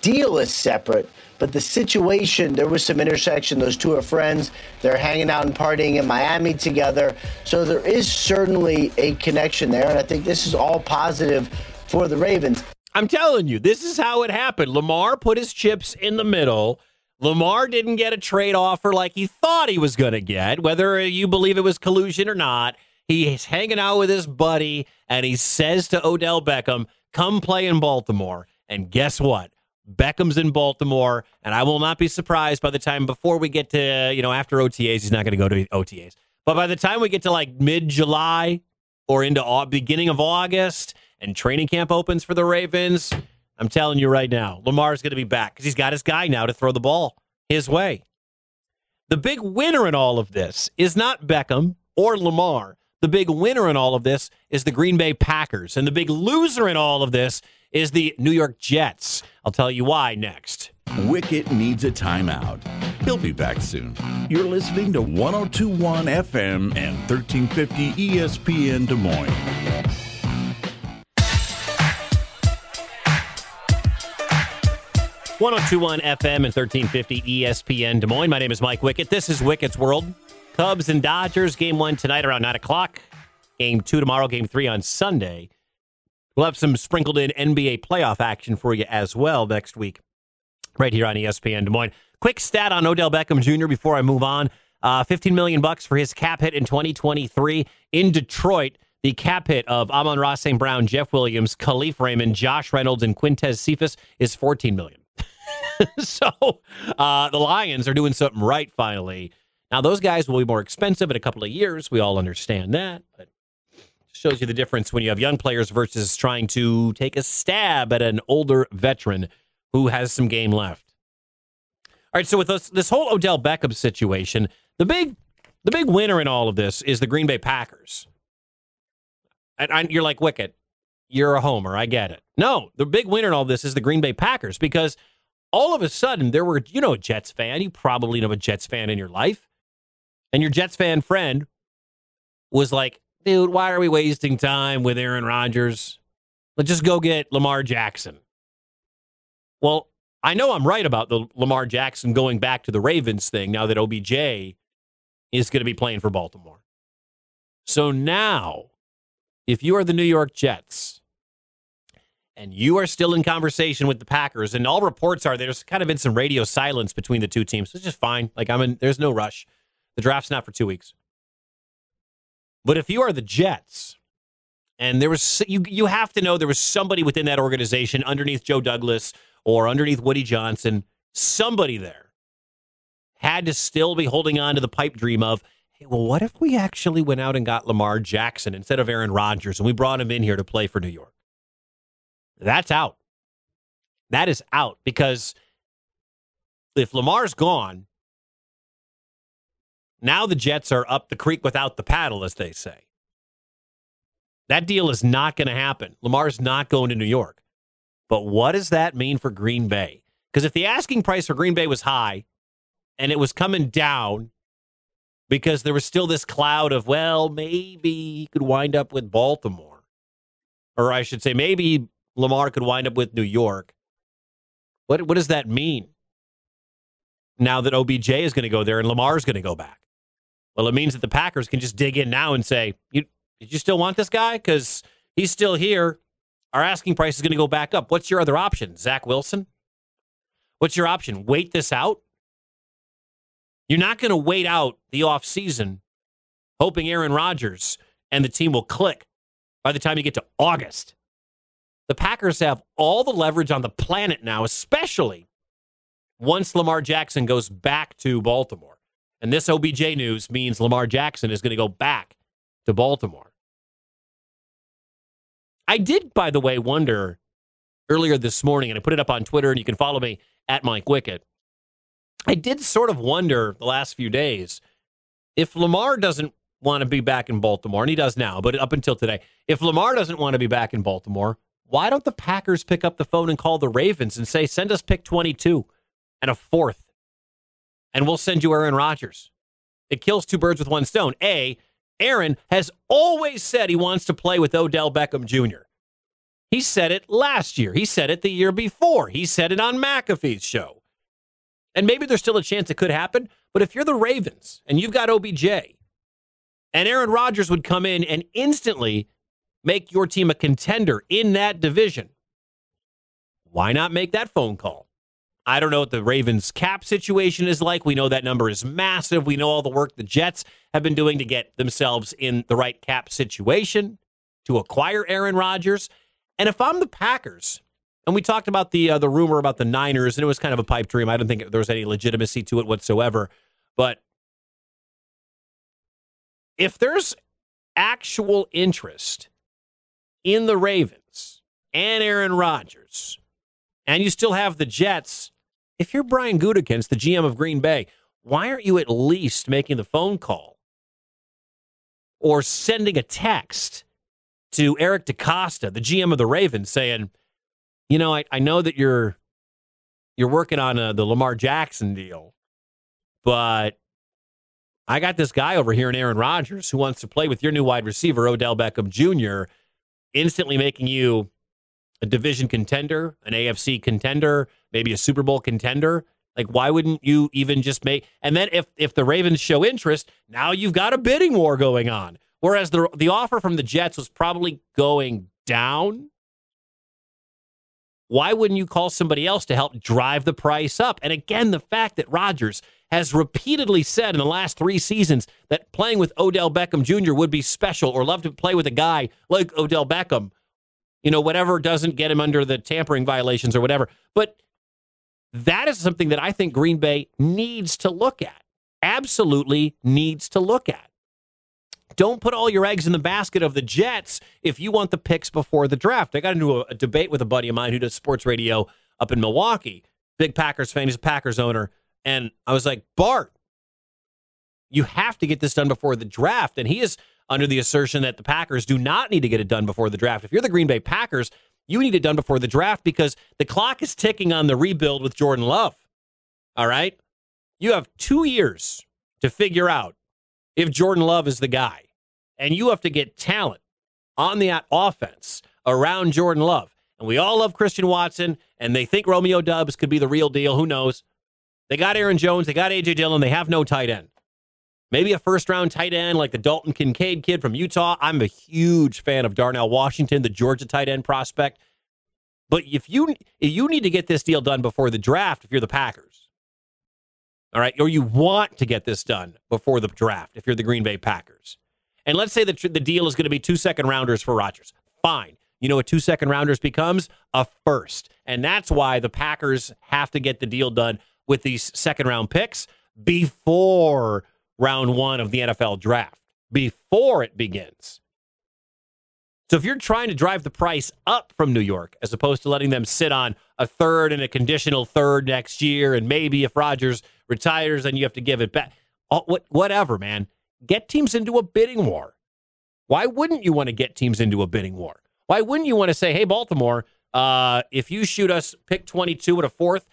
Speaker 11: deal is separate, but the situation, there was some intersection. Those two are friends. They're hanging out and partying in Miami together. So there is certainly a connection there, and I think this is all positive for the Ravens.
Speaker 4: I'm telling you, this is how it happened. Lamar put his chips in the middle. Lamar didn't get a trade offer like he thought he was going to get, whether you believe it was collusion or not. He's hanging out with his buddy, and he says to Odell Beckham, Come play in Baltimore. And guess what? Beckham's in Baltimore, and I will not be surprised by the time before we get to, you know, after OTAs, he's not going to go to OTAs. But by the time we get to like mid July or into beginning of August, and training camp opens for the Ravens, I'm telling you right now, Lamar's going to be back because he's got his guy now to throw the ball his way. The big winner in all of this is not Beckham or Lamar. The big winner in all of this is the Green Bay Packers. And the big loser in all of this is the New York Jets. I'll tell you why next.
Speaker 7: Wicket needs a timeout. He'll be back soon. You're listening to 1021 FM and 1350 ESPN Des Moines.
Speaker 4: 1021 FM and 1350 ESPN Des Moines. My name is Mike Wickett. This is Wicket's World. Cubs and Dodgers, game one tonight around 9 o'clock. Game two tomorrow, game three on Sunday. We'll have some sprinkled in NBA playoff action for you as well next week, right here on ESPN Des Moines. Quick stat on Odell Beckham Jr. before I move on. Uh, 15 million bucks for his cap hit in 2023 in Detroit. The cap hit of Amon Ross St. Brown, Jeff Williams, Kalif Raymond, Josh Reynolds, and Quintez Cephas is 14 million. so uh, the Lions are doing something right finally. Now those guys will be more expensive in a couple of years. We all understand that, but shows you the difference when you have young players versus trying to take a stab at an older veteran who has some game left. All right, so with this, this whole Odell Beckham situation, the big the big winner in all of this is the Green Bay Packers. And I, you're like Wicket, you're a homer. I get it. No, the big winner in all this is the Green Bay Packers because all of a sudden there were you know a Jets fan. You probably know a Jets fan in your life, and your Jets fan friend was like, "Dude, why are we wasting time with Aaron Rodgers? Let's just go get Lamar Jackson." Well, I know I'm right about the Lamar Jackson going back to the Ravens thing now that OBJ is going to be playing for Baltimore. So now, if you are the New York Jets and you are still in conversation with the Packers, and all reports are there's kind of been some radio silence between the two teams, it's just fine. Like I'm in, there's no rush. The draft's not for two weeks. But if you are the Jets, and there was you, you have to know there was somebody within that organization underneath Joe Douglas or underneath Woody Johnson, somebody there had to still be holding on to the pipe dream of, hey, well, what if we actually went out and got Lamar Jackson instead of Aaron Rodgers and we brought him in here to play for New York? That's out. That is out because if Lamar's gone, now the Jets are up the creek without the paddle, as they say. That deal is not going to happen. Lamar's not going to New York. But what does that mean for Green Bay? Because if the asking price for Green Bay was high and it was coming down because there was still this cloud of, well, maybe he could wind up with Baltimore. Or I should say, maybe Lamar could wind up with New York. What, what does that mean? Now that OBJ is going to go there and Lamar is going to go back. Well, it means that the Packers can just dig in now and say, you, did you still want this guy? Because he's still here. Our asking price is going to go back up. What's your other option? Zach Wilson? What's your option? Wait this out? You're not going to wait out the offseason hoping Aaron Rodgers and the team will click by the time you get to August. The Packers have all the leverage on the planet now, especially once Lamar Jackson goes back to Baltimore. And this OBJ news means Lamar Jackson is going to go back to Baltimore. I did, by the way, wonder earlier this morning, and I put it up on Twitter, and you can follow me at Mike Wicket. I did sort of wonder the last few days if Lamar doesn't want to be back in Baltimore, and he does now, but up until today, if Lamar doesn't want to be back in Baltimore, why don't the Packers pick up the phone and call the Ravens and say, send us pick 22 and a fourth, and we'll send you Aaron Rodgers? It kills two birds with one stone. A, Aaron has always said he wants to play with Odell Beckham Jr. He said it last year. He said it the year before. He said it on McAfee's show. And maybe there's still a chance it could happen. But if you're the Ravens and you've got OBJ, and Aaron Rodgers would come in and instantly make your team a contender in that division, why not make that phone call? I don't know what the Ravens cap situation is like. We know that number is massive. We know all the work the Jets have been doing to get themselves in the right cap situation to acquire Aaron Rodgers. And if I'm the Packers, and we talked about the uh, the rumor about the Niners, and it was kind of a pipe dream. I don't think there was any legitimacy to it whatsoever. But if there's actual interest in the Ravens and Aaron Rodgers, and you still have the Jets, if you're Brian Gutekunst, the GM of Green Bay, why aren't you at least making the phone call or sending a text to Eric DeCosta, the GM of the Ravens, saying, you know, I, I know that you're you're working on a, the Lamar Jackson deal, but I got this guy over here in Aaron Rodgers who wants to play with your new wide receiver, Odell Beckham Jr., instantly making you a division contender, an AFC contender, maybe a Super Bowl contender. Like, why wouldn't you even just make? And then if if the Ravens show interest, now you've got a bidding war going on. Whereas the the offer from the Jets was probably going down. why wouldn't you call somebody else to help drive the price up? And again, the fact that Rodgers has repeatedly said in the last three seasons that playing with Odell Beckham Jr. would be special or love to play with a guy like Odell Beckham, you know, whatever doesn't get him under the tampering violations or whatever. But that is something that I think Green Bay needs to look at. Absolutely needs to look at. Don't put all your eggs in the basket of the Jets if you want the picks before the draft. I got into a, a debate with a buddy of mine who does sports radio up in Milwaukee, big Packers fan. He's a Packers owner. And I was like, Bart, you have to get this done before the draft. And he is under the assertion that the Packers do not need to get it done before the draft. If you're the Green Bay Packers, you need it done before the draft because the clock is ticking on the rebuild with Jordan Love. All right? You have two years to figure out if Jordan Love is the guy. And you have to get talent on the offense around Jordan Love. And we all love Christian Watson, and they think Romeo Doubs could be the real deal. Who knows? They got Aaron Jones, they got A.J. Dillon, they have no tight end. Maybe a first round tight end like the Dalton Kincaid kid from Utah. I'm a huge fan of Darnell Washington, the Georgia tight end prospect. But if you you need to get this deal done before the draft, if you're the Packers, all right, or you want to get this done before the draft, if you're the Green Bay Packers, and let's say that the deal is going to be two second rounders for Rodgers, fine. You know what two second rounders becomes? A first, and that's why the Packers have to get the deal done with these second round picks before round one of the NFL draft, before it begins. So if you're trying to drive the price up from New York, as opposed to letting them sit on a third and a conditional third next year, and maybe if Rodgers retires, then you have to give it back. Whatever, man. Get teams into a bidding war. Why wouldn't you want to get teams into a bidding war? Why wouldn't you want to say, hey, Baltimore, uh, if you shoot us pick 22 at a fourth,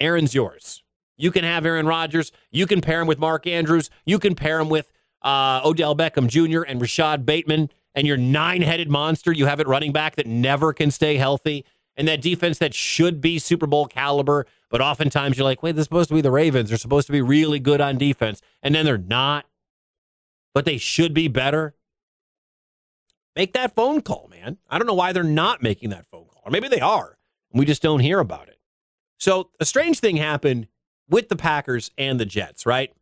Speaker 4: Aaron's yours. You can have Aaron Rodgers. You can pair him with Mark Andrews. You can pair him with uh, Odell Beckham Jr. and Rashad Bateman and your nine headed monster you have at running back that never can stay healthy and that defense that should be Super Bowl caliber. But oftentimes you're like, wait, this is supposed to be the Ravens. They're supposed to be really good on defense. And then they're not, but they should be better. Make that phone call, man. I don't know why they're not making that phone call. Or maybe they are. We just don't hear about it. So a strange thing happened with the Packers and the Jets, right?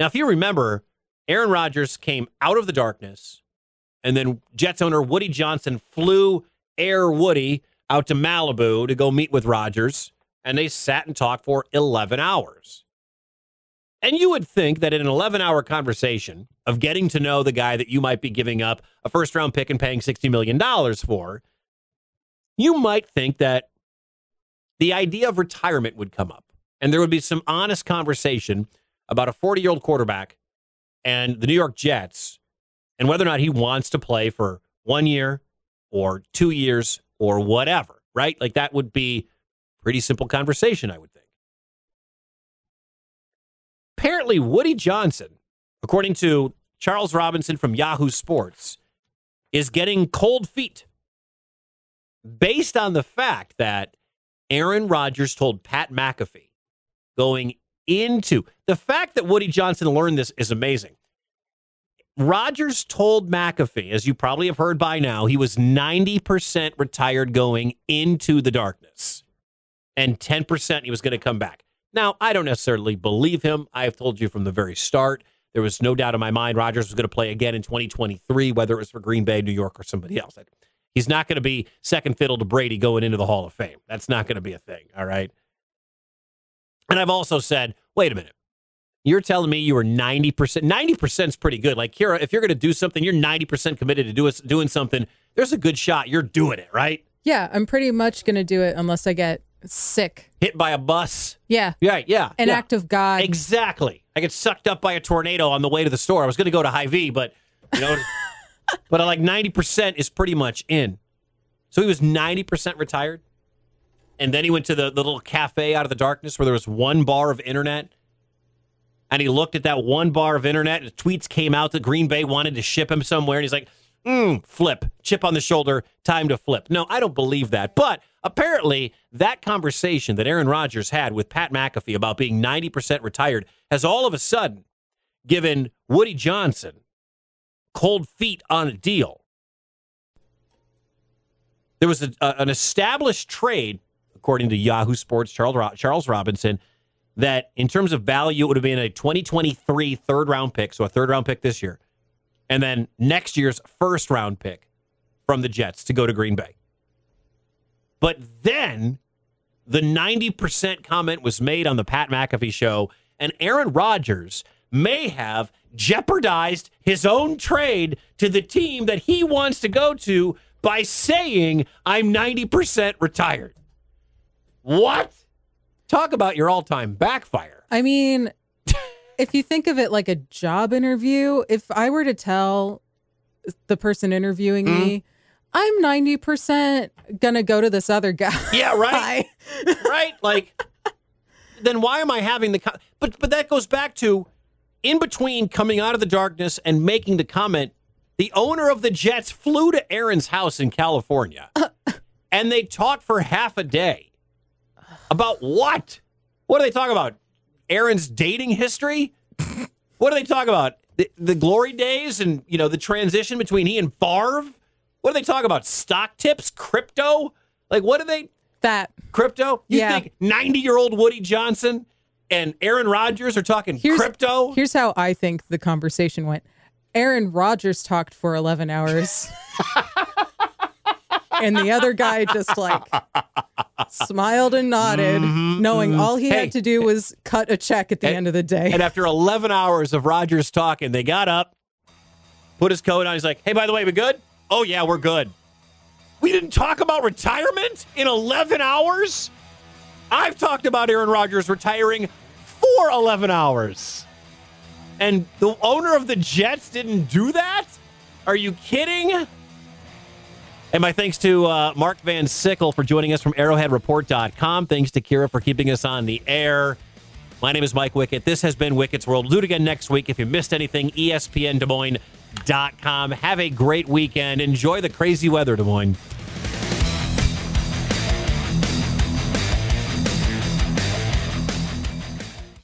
Speaker 4: Now, if you remember, Aaron Rodgers came out of the darkness, and then Jets owner Woody Johnson flew Air Woody out to Malibu to go meet with Rodgers, and they sat and talked for 11 hours. And you would think that in an 11 hour conversation of getting to know the guy that you might be giving up a first round pick and paying $60 million for, you might think that the idea of retirement would come up. And there would be some honest conversation about a 40 year old quarterback and the New York Jets and whether or not he wants to play for one year or two years or whatever, right? Like that would be pretty simple conversation, I would think. Apparently, Woody Johnson, according to Charles Robinson from Yahoo Sports, is getting cold feet based on the fact that Aaron Rodgers told Pat McAfee going into the fact that Woody Johnson learned this is amazing. Rodgers told McAfee, as you probably have heard by now, he was 90% retired going into the darkness and 10% he was going to come back. Now, I don't necessarily believe him. I have told you from the very start, there was no doubt in my mind Rodgers was going to play again in 2023, whether it was for Green Bay, New York, or somebody else. He's not going to be second fiddle to Brady going into the Hall of Fame. That's not going to be a thing. All right. And I've also said, wait a minute. You're telling me you were 90%. 90% is pretty good. Like, Kira, if you're going to do something, you're 90% committed to do doing something, there's a good shot you're doing it, right?
Speaker 6: Yeah, I'm pretty much going to do it unless I get sick.
Speaker 4: Hit by a bus.
Speaker 6: Yeah.
Speaker 4: Right. yeah.
Speaker 6: An
Speaker 4: yeah.
Speaker 6: act of God.
Speaker 4: Exactly. I get sucked up by a tornado on the way to the store. I was going to go to Hy-Vee, but, you know, but like 90% is pretty much in. So he was 90% retired. And then he went to the, the little cafe out of the darkness where there was one bar of internet. And he looked at that one bar of internet, and tweets came out that Green Bay wanted to ship him somewhere. And he's like, mm, flip, chip on the shoulder, time to flip. No, I don't believe that. But apparently, that conversation that Aaron Rodgers had with Pat McAfee about being 90% retired has all of a sudden given Woody Johnson cold feet on a deal. There was a, a, an established trade, according to Yahoo Sports, Charles, Charles Robinson, that in terms of value, it would have been a 2023 third round pick, so a third round pick this year, and then next year's first round pick from the Jets to go to Green Bay. But then the 90% comment was made on the Pat McAfee show, and Aaron Rodgers may have jeopardized his own trade to the team that he wants to go to by saying, I'm 90% retired. What? Talk about your all time backfire.
Speaker 6: I mean, if you think of it like a job interview, if I were to tell the person interviewing
Speaker 4: Mm-hmm.
Speaker 6: me, I'm 90% going to go to this other guy.
Speaker 4: Yeah, right. right? Like, then why am I having the? Co- but but that goes back to in between coming out of the darkness and making the comment. The owner of the Jets flew to Aaron's house in California, and they talked for half a day about what? What do they talk about? Aaron's dating history. What do they talk about? The, the glory days and you know the transition between he and Favre. What do they talk about? Stock tips, crypto. Like what do they?
Speaker 6: That
Speaker 4: crypto. You
Speaker 6: Yeah.
Speaker 4: think ninety-year-old Woody Johnson and Aaron Rodgers are talking
Speaker 6: Here's,
Speaker 4: crypto?
Speaker 6: Here's how I think the conversation went. Aaron Rodgers talked for 11 hours. and the other guy just like smiled and nodded, knowing all he
Speaker 4: Mm-hmm, Hey.
Speaker 6: had to do was cut a check at the end of the day.
Speaker 4: And after eleven hours of Rodgers talking, they got up, put his coat on. He's like, "Hey, by the way, we good? Oh yeah, we're good. We didn't talk about retirement in eleven hours. I've talked about Aaron Rodgers retiring for eleven hours." And the owner of the Jets didn't do that? Are you kidding? And my thanks to uh, Mark Van Sickle for joining us from arrowheadreport.com. Thanks to Kira for keeping us on the air. My name is Mike Wickett. This has been Wickett's World. We'll do it again next week. If you missed anything, E ESPNDesMoines.com. Have a great weekend. Enjoy the crazy weather, Des Moines.